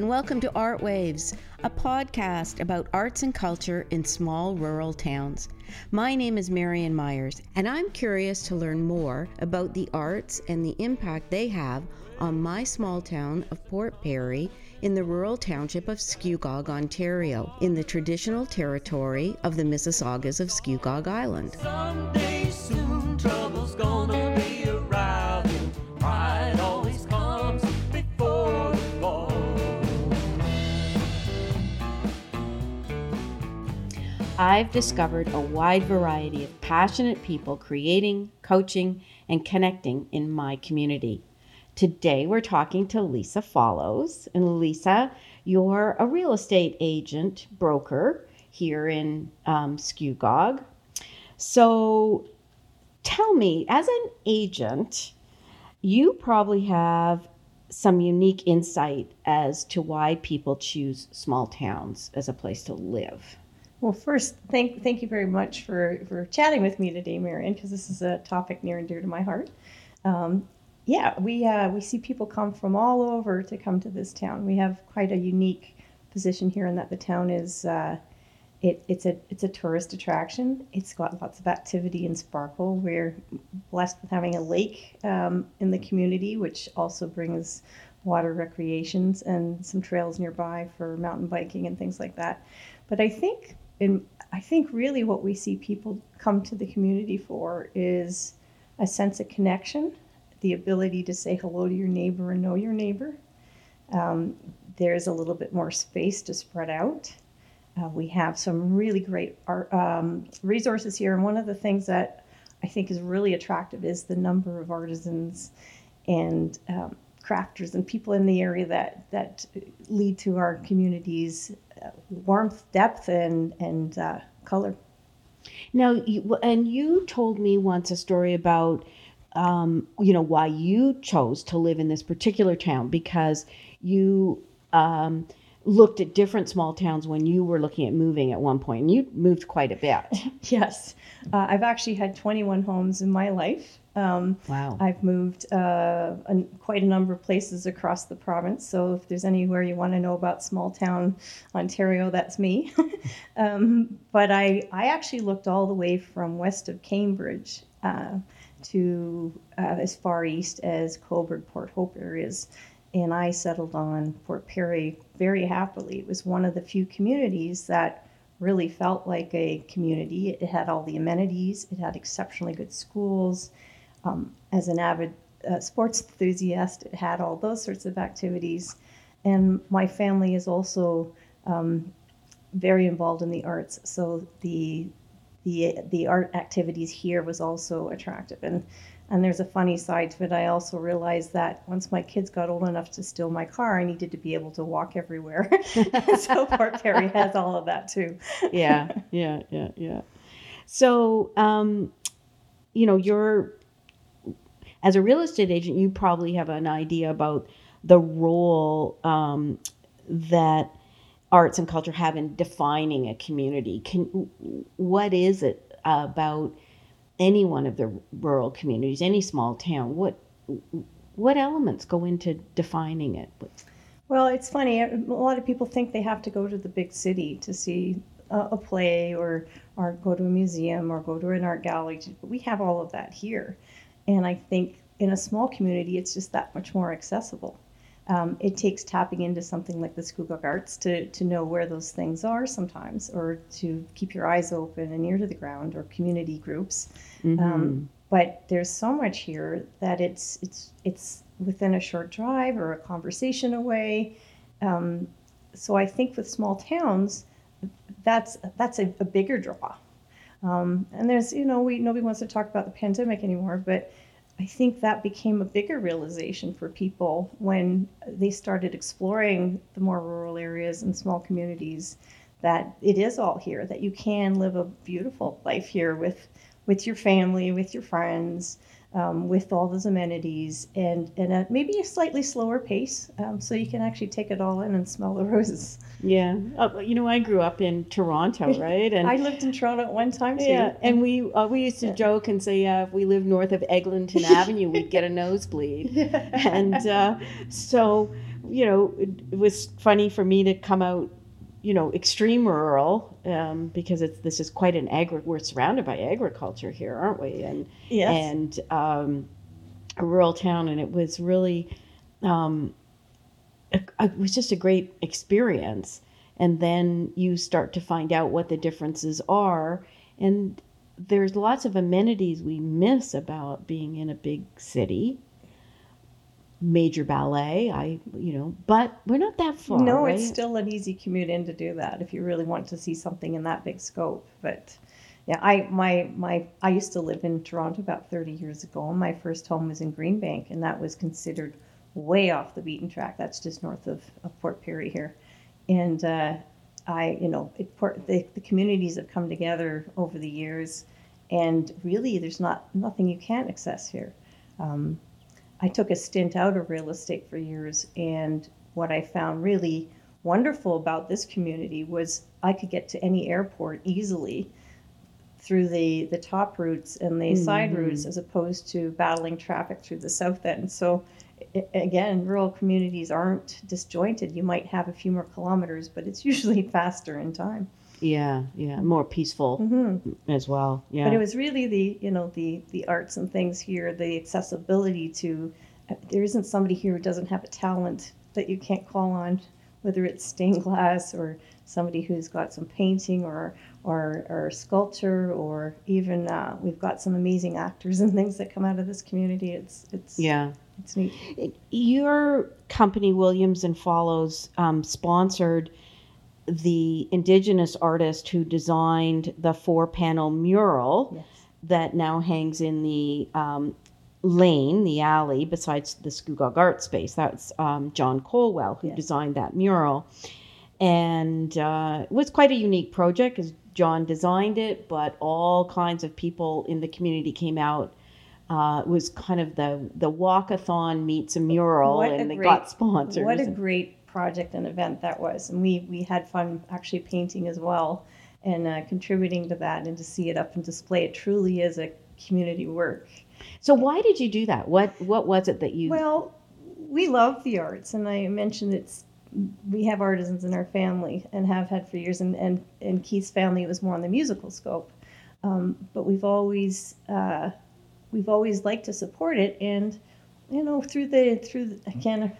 and welcome to Art Waves, a podcast about arts and culture in small rural towns. My name is Marian Myers, and I'm curious to learn more about the arts and the impact they have on my small town of Port Perry in the rural township of Scugog, Ontario, in the traditional territory of the Mississaugas of Scugog Island. Someday soon, I've discovered a wide variety of passionate people creating, coaching, and connecting in my community. Today, we're talking to Lisa Follows. And Lisa, you're a real estate agent, broker here in um, Scugog. So, tell me, as an agent, you probably have some unique insight as to why people choose small towns as a place to live. Well, first, thank thank you very much for for chatting with me today, Marion, because this is a topic near and dear to my heart. Um, yeah, we uh, we see people come from all over to come to this town. We have quite a unique position here in that the town is uh, it, it's a it's a tourist attraction. It's got lots of activity and sparkle. We're blessed with having a lake um, in the community, which also brings water recreations and some trails nearby for mountain biking and things like that. But I think in I think really what we see people come to the community for is a sense of connection, the ability to say hello to your neighbor and know your neighbor. Um, there's a little bit more space to spread out. Uh, we have some really great art, um, resources here, and one of the things that I think is really attractive is the number of artisans and um, crafters and people in the area that that lead to our community's uh, warmth, depth, and and uh, color. Now, you, and you told me once a story about, um, you know, why you chose to live in this particular town because you um, looked at different small towns when you were looking at moving at one point, and you moved quite a bit. Yes, uh, I've actually had 21 homes in my life. Um, Wow. I've moved uh, a, quite a number of places across the province. So if there's anywhere you want to know about small town Ontario, that's me. um, but I, I actually looked all the way from west of Cambridge uh, to uh, as far east as Cobourg, Port Hope areas. And I settled on Port Perry very happily. It was one of the few communities that really felt like a community. It had all the amenities, it had exceptionally good schools. Um, as an avid uh, sports enthusiast, it had all those sorts of activities. And my family is also um, very involved in the arts, so the the the art activities here was also attractive. And and there's a funny side to it. I also realized that once my kids got old enough to steal my car, I needed to be able to walk everywhere. so Port Perry has all of that too. yeah, yeah, yeah, yeah. So, um, you know, you're as a real estate agent, you probably have an idea about the role um, that arts and culture have in defining a community. Can what is it about any one of the rural communities, any small town? What what elements go into defining it? Well, it's funny. A lot of people think they have to go to the big city to see a, play or or go to a museum or go to an art gallery. We have all of that here, and I think in a small community, it's just that much more accessible. Um, it takes tapping into something like the Scugog Arts to, to know where those things are sometimes, or to keep your eyes open and ear to the ground, or community groups. Um, but there's so much here that it's it's it's within a short drive or a conversation away. Um, so I think with small towns, that's that's a, a bigger draw. Um, and there's you know we nobody wants to talk about the pandemic anymore, but I think that became a bigger realization for people when they started exploring the more rural areas and small communities that it is all here that you can live a beautiful life here with with your family with your friends um, with all those amenities and, and a, maybe a slightly slower pace um, so you can actually take it all in and smell the roses. Yeah. Uh, you know, I grew up in Toronto, right? And I lived in Toronto at one time too. yeah, and we uh, we used to Yeah. joke and say, yeah, if we lived north of Eglinton Avenue, we'd get a nosebleed. and uh, so you know it, it was funny for me to come out you know extreme rural um, because it's this is quite an agri we're surrounded by agriculture here aren't we? And yes. and um, a rural town and it was really um, a- it was just a great experience. And then you start to find out what the differences are and there's lots of amenities we miss about being in a big city major ballet i you know but we're not that far no, right? it's still an easy commute in to do that if you really want to see something in that big scope. But yeah, I my my I used to live in Toronto about 30 years ago, and my first home was in Greenbank, and that was considered way off the beaten track. That's just north of, of Port Perry here, and uh, I you know it, Port, the the communities have come together over the years, and really there's not nothing you can't access here. Um, I took a stint out of real estate for years, and what I found really wonderful about this community was I could get to any airport easily through the, the top routes and the side Mhm. routes as opposed to battling traffic through the south end. So, again, rural communities aren't disjointed. You might have a few more kilometers, but it's usually faster in time. Yeah yeah more peaceful hmm as well yeah But it was really the you know the the arts and things here, the accessibility to. uh, There isn't somebody here who doesn't have a talent that you can't call on, whether it's stained glass or somebody who's got some painting or or, or sculpture or even uh, we've got some amazing actors and things that come out of this community. It's it's yeah it's neat. Your company, Williams and Follows, um, sponsored the Indigenous artist who designed the four panel mural Yes. that now hangs in the um, lane, the alley, besides the Scugog Art Space. That's um, John Colwell who Yes. designed that mural. And uh, it was quite a unique project because John designed it, but all kinds of people in the community came out. Uh, it was kind of the the walkathon meets a mural, What a and they great- got sponsors. What a great project and event that was, and we we had fun actually painting as well, and uh, contributing to that, and to see it up and display. It truly is a community work. so why did you do that? What what was it that you? Well, we love the arts, and I mentioned it's we have artisans in our family and have had for years, and and, and Keith's family was more on the musical scope, um, but we've always uh, we've always liked to support it, and you know through the through the, again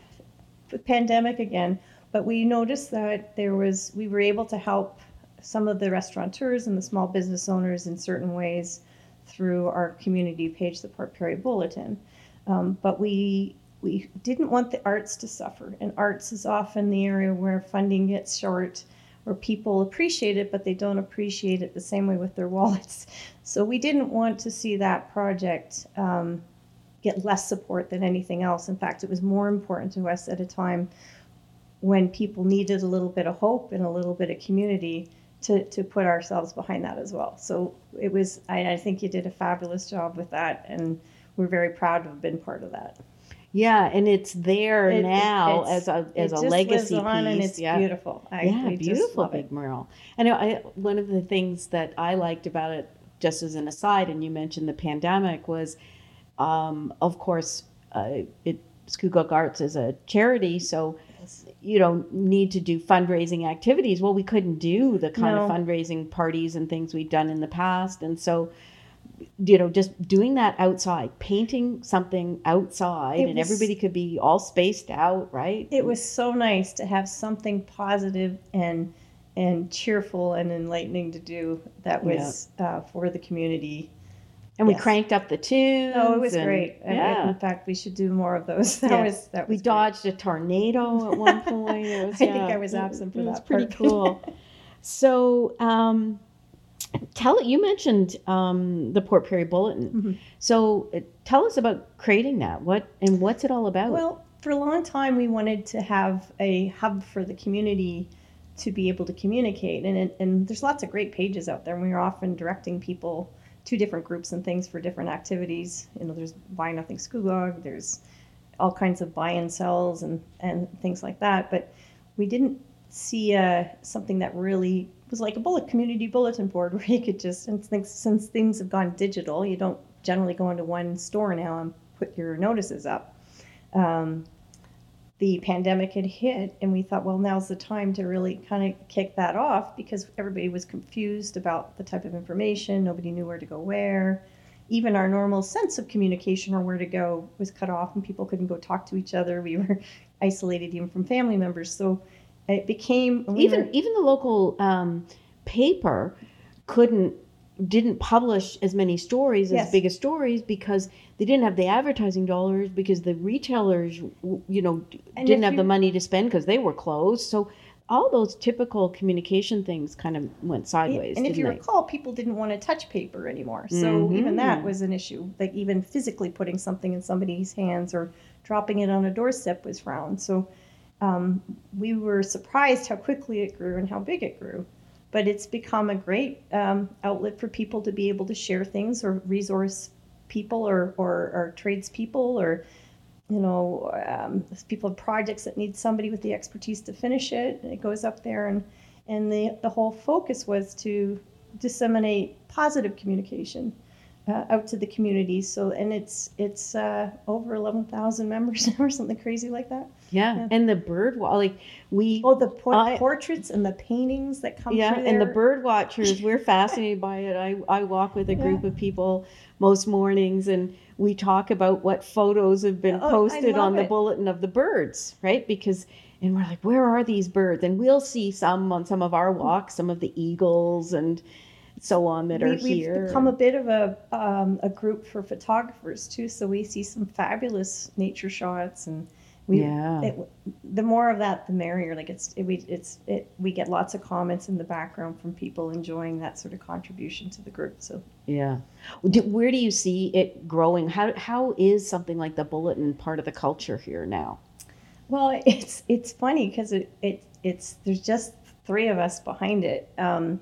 pandemic again, but we noticed that there was we were able to help some of the restaurateurs and the small business owners in certain ways through our community page, the Port Perry Bulletin. Um, but we we didn't want the arts to suffer, and arts is often the area where funding gets short, where people appreciate it, but they don't appreciate it the same way with their wallets. So we didn't want to see that project um, get less support than anything else. In fact, it was more important to us at a time when people needed a little bit of hope and a little bit of community to, to put ourselves behind that as well. So it was, I, I think you did a fabulous job with that, and we're very proud to have been part of that. yeah, and it's there It- now it's- as a as a legacy piece. and it's yeah. beautiful. I, yeah, beautiful big it. mural. I know. I one of the things that I liked about it, just as an aside, and you mentioned the pandemic, was, um, of course, uh, it Scugog Arts is a charity, so you know need to do fundraising activities. Well, we couldn't do the kind of fundraising parties and things we'd done in the past, and so. You know, just doing that outside, painting something outside, It and was- everybody could be all spaced out, right? It was so nice to have something positive and and cheerful and enlightening to do that was uh, for the community. And we cranked up the tunes. No, it was and- great. And Yeah. In fact, we should do more of those. That Yeah. was that we was great. dodged a tornado at one point. It was, I think I was absent for it was that pretty cool. so, um, tell you mentioned um, the Port Perry Bulletin. Mhm. So, uh, tell us about creating that. What and what's it all about? Well, for a long time, we wanted to have a hub for the community to be able to communicate, and and there's lots of great pages out there, and we are often directing people two different groups and things for different activities. You know, there's buy nothing Scugog, there's all kinds of buy and sells and, and things like that. But we didn't see uh, something that really was like a bullet community bulletin board where you could just and things since things have gone digital, you don't generally go into one store now and put your notices up. Um, the pandemic had hit, and we thought, well, now's the time to really kind of kick that off because everybody was confused about the type of information. Nobody knew where to go where. Even our normal sense of communication or where to go was cut off, and people couldn't go talk to each other. We were isolated even from family members. So it became even even the local um, paper couldn't didn't publish as many stories Yes. as big as stories because they didn't have the advertising dollars because the retailers you know And didn't have the money to spend because they were closed so all those typical communication things kind of went sideways and if you they? recall, people didn't want to touch paper anymore. So even that Mhm. was an issue. Like even physically putting something in somebody's hands or dropping it on a doorstep was frowned. So um, we were surprised how quickly it grew and how big it grew. But it's become a great um, outlet for people to be able to share things or resource people or, or, or tradespeople or you know, um, people have projects that need somebody with the expertise to finish it. and It goes up there, and and the the whole focus was to disseminate positive communication uh, out to the community. So, and it's it's uh, over eleven thousand members or something crazy like that. yeah. yeah. and the bird wa- like we Oh, the por- portraits and the paintings that come yeah and the bird watchers we're fascinated by it i i walk with a group of people most mornings and we talk about what photos have been Oh, posted on the it. bulletin of the birds right because and we're like where are these birds and we'll see some on some of our walks some of the eagles and so on that are we, we've become a bit of a um, a group for photographers too. So we see some fabulous nature shots, and we Yeah. it, the more of that, the merrier. Like it's it, we it's it we get lots of comments in the background from people enjoying that sort of contribution to the group. So yeah where do you see it growing how how is something like the bulletin part of the culture here now Well, it's it's funny because it, it it's there's just three of us behind it. Um,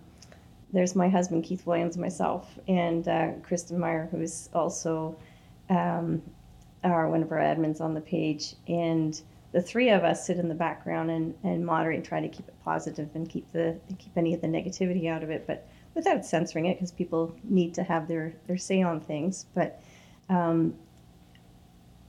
there's my husband Keith Williams, myself, and uh, Kristen Meyer, who's also um, our one of our admins on the page. And the three of us sit in the background and, and moderate try to keep it positive and keep the keep any of the negativity out of it, but without censoring it because people need to have their their say on things. But um,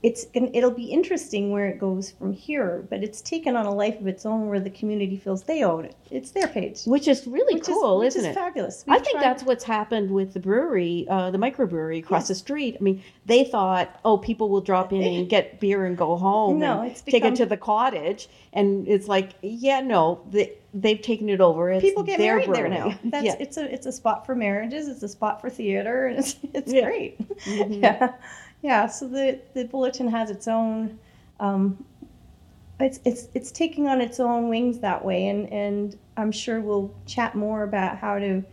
it's it'll be interesting where it goes from here, but it's taken on a life of its own where the community feels they own it. It's their page, which is really which cool is, which isn't is it fabulous. I We've think tried- that's what's happened with the brewery, uh, the microbrewery across Yes. the street. I mean, they thought, oh, people will drop in and get beer and go home No, and it's take it to the cottage. And it's like, yeah, no, they, they've taken it over. It's people get their married there now. That's yeah. it's a it's a spot for marriages. It's a spot for theater, and it's it's Yeah. great. Mhm. Yeah, yeah. So the the bulletin has its own. Um, it's it's it's taking on its own wings that way, and and I'm sure we'll chat more about how to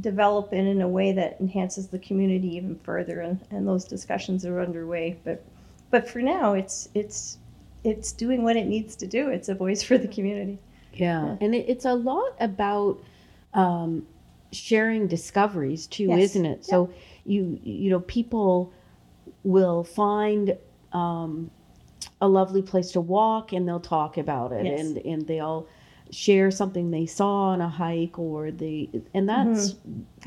develop it in a way that enhances the community even further, and, and those discussions are underway. But but for now, it's it's it's doing what it needs to do. It's a voice for the community. Yeah, Yeah. and it, it's a lot about um, sharing discoveries too, Yes. isn't it? So you you know people will find um, a lovely place to walk and they'll talk about it, Yes. and and they'll share something they saw on a hike or they and that's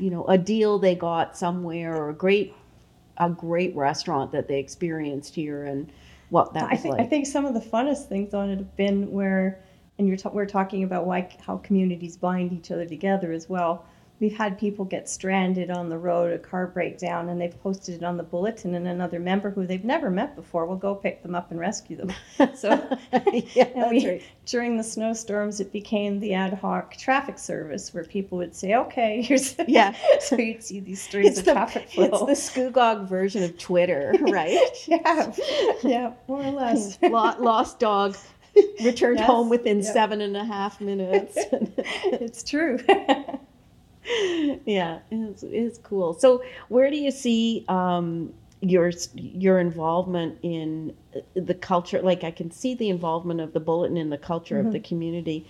you know a deal they got somewhere or a great a great restaurant that they experienced here and what that I think like. I think some of the funnest things on it have been where, and you're ta- we're talking about why how communities bind each other together as well. We've had people get stranded on the road, a car breakdown, and they've posted it on the bulletin, and another member who they've never met before will go pick them up and rescue them. So yeah, that's we, right. during the snowstorms, it became the ad hoc traffic service where people would say, "Okay, here's Yeah. so you'd see these streams It's of the, traffic flow. it's the Scugog version of Twitter, right? yeah, yeah, more or less. Lo- Lost dog returned Yes, home within yeah. seven and a half minutes. it's true. yeah, it's, it's cool. So, where do you see um, your your involvement in uh, the culture? Like, I can see the involvement of the bulletin in the culture of the community.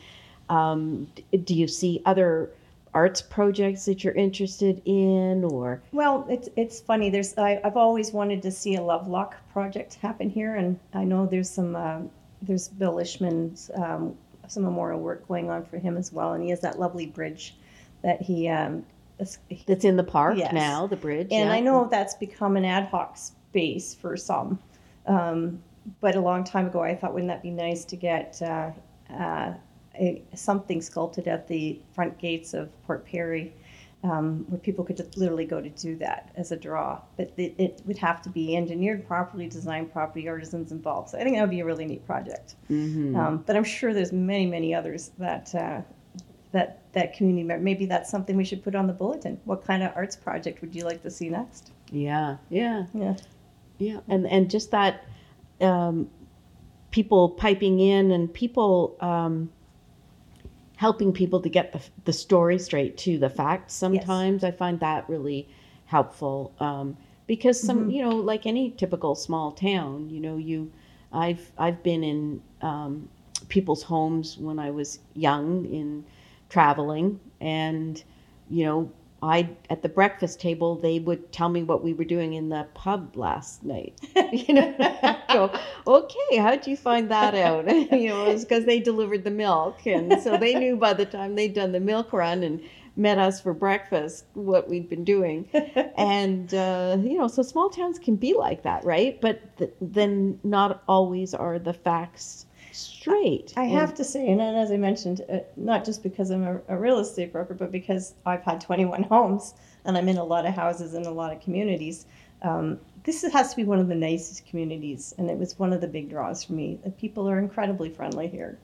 Um, do you see other arts projects that you're interested in or Well, it's it's funny. There's I, I've always wanted to see a Lovelock project happen here, and I know there's some uh, there's Bill Ishman's um, some memorial work going on for him as well, and he has that lovely bridge that he um, that's in the park Yes. now, the bridge. and yeah. I know that's become an ad hoc space for some, um, but a long time ago I thought wouldn't that be nice to get uh, uh, a, something sculpted at the front gates of Port Perry um, where people could just literally go to do that as a draw. But it, it would have to be engineered properly, designed properly, artisans involved. So I think that would be a really neat project. Mhm. Um, but I'm sure there's many, many others that uh, that that community. mem- Maybe that's something we should put on the bulletin. What kind of arts project would you like to see next? yeah, yeah. Yeah. Yeah, and and just that um, people piping in and people um, helping people to get the, the story straight to the facts. Sometimes I find that really helpful um, because some you know like any typical small town, you know you I've I've been in um, people's homes when I was young in traveling and you know I at the breakfast table they would tell me what we were doing in the pub last night. you know, go okay, how'd you find that out? you know, it was because they delivered the milk, and so they knew by the time they'd done the milk run and met us for breakfast what we'd been doing. and uh, you know, so small towns can be like that, right? But th- then not always are the facts straight. I And- have to say, and then as I mentioned, uh, not just because I'm a, a real estate broker, but because I've had 21 homes and I'm in a lot of houses and a lot of communities. Um, this has to be one of the nicest communities, and it was one of the big draws for me. The people are incredibly friendly here,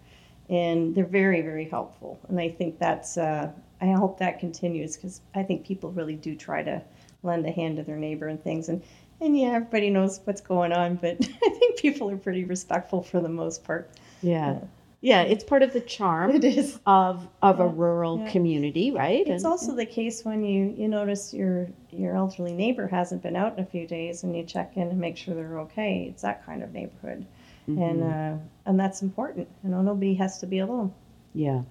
and they're very, very helpful. And I think that's, uh, I hope that continues because I think people really do try to lend a hand to their neighbor and things. And and yeah, everybody knows what's going on, but I think people are pretty respectful for the most part. yeah, yeah, it's part of the charm It is. of of a rural yeah. community, right? It's And- also the case when you, you notice your your elderly neighbor hasn't been out in a few days and you check in and make sure they're okay. It's that kind of neighborhood, and uh, and that's important. You know, nobody has to be alone. Yeah.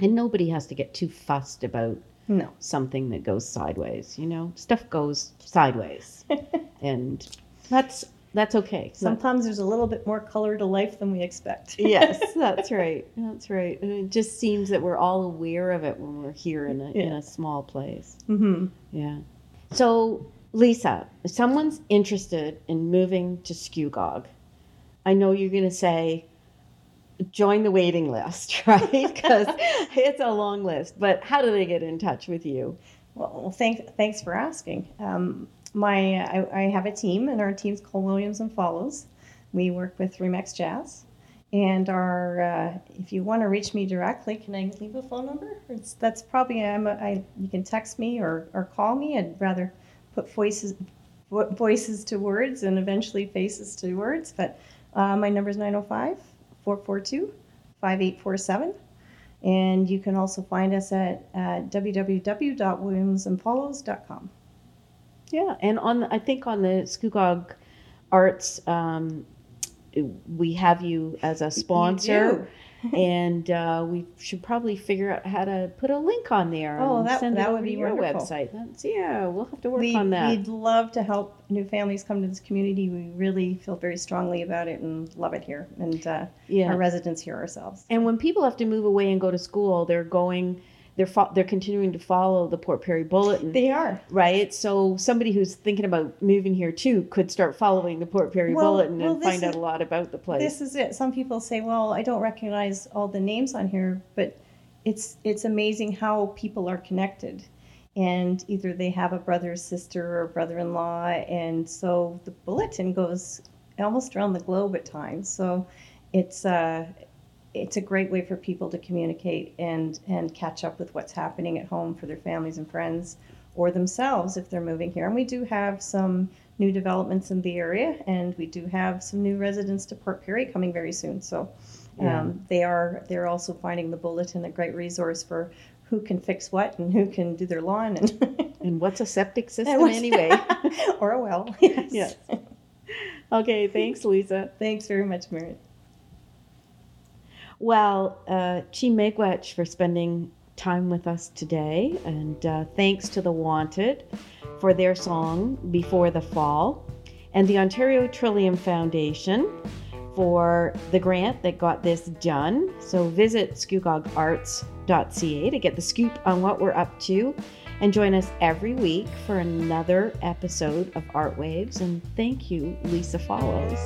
And nobody has to get too fussed about No. something that goes sideways, you know? Stuff goes sideways. and that's that's okay. So- Sometimes there's a little bit more color to life than we expect. yes, that's right. That's right. And it just seems that we're all aware of it when we're here in a in a small place. hmm Yeah. So, Lisa, if someone's interested in moving to Scugog, I know you're going to say, join the waiting list, right? Because it's a long list. But how do they get in touch with you? Well, thanks thanks for asking. Um, my I, I have a team, and our team's Cole Williams and Follows. We work with RE/MAX Jazz, and our uh, if you want to reach me directly, can I leave a phone number? It's, that's probably I'm a, I you can text me or, or call me. I'd rather put voices voices to words and eventually faces to words. But uh, my number is 905 442 5847. And you can also find us at www.williamsandfollows.com. Yeah, and on I think on the Scugog Arts, um, we have you as a sponsor, and uh, we should probably figure out how to put a link on there. Oh, that- send that would be your wonderful. website. That's, yeah, we'll have to work We, on that. We'd love to help new families come to this community. We really feel very strongly about it and love it here. And uh, Yeah. our residents here ourselves. And when people have to move away and go to school, they're going, they're fo- they're continuing to follow the Port Perry Bulletin, They are. right? So somebody who's thinking about moving here too could start following the Port Perry Well- Bulletin well, and find out a lot about the place. This is it. Some people say, "Well, I don't recognize all the names on here," but it's it's amazing how people are connected, and either they have a brother, sister, or brother-in-law, and so the bulletin goes almost around the globe at times. So it's uh, it's a great way for people to communicate and and catch up with what's happening at home for their families and friends or themselves if they're moving here. And we do have some new developments in the area, and we do have some new residents to Port Perry coming very soon. So um, Yeah. they are they're also finding the bulletin a great resource for who can fix what and who can do their lawn and and what's a septic system anyway? or a well. Yes. Yes. okay, thanks, Lisa. Thanks very much, Mary. Well, uh, Chi Megwech for spending time with us today. And uh, thanks to The Wanted for their song Before the Fall, and the Ontario Trillium Foundation for the grant that got this done. So visit scugogarts.ca to get the scoop on what we're up to. And join us every week for another episode of Art Waves. And thank you, Lisa Follows.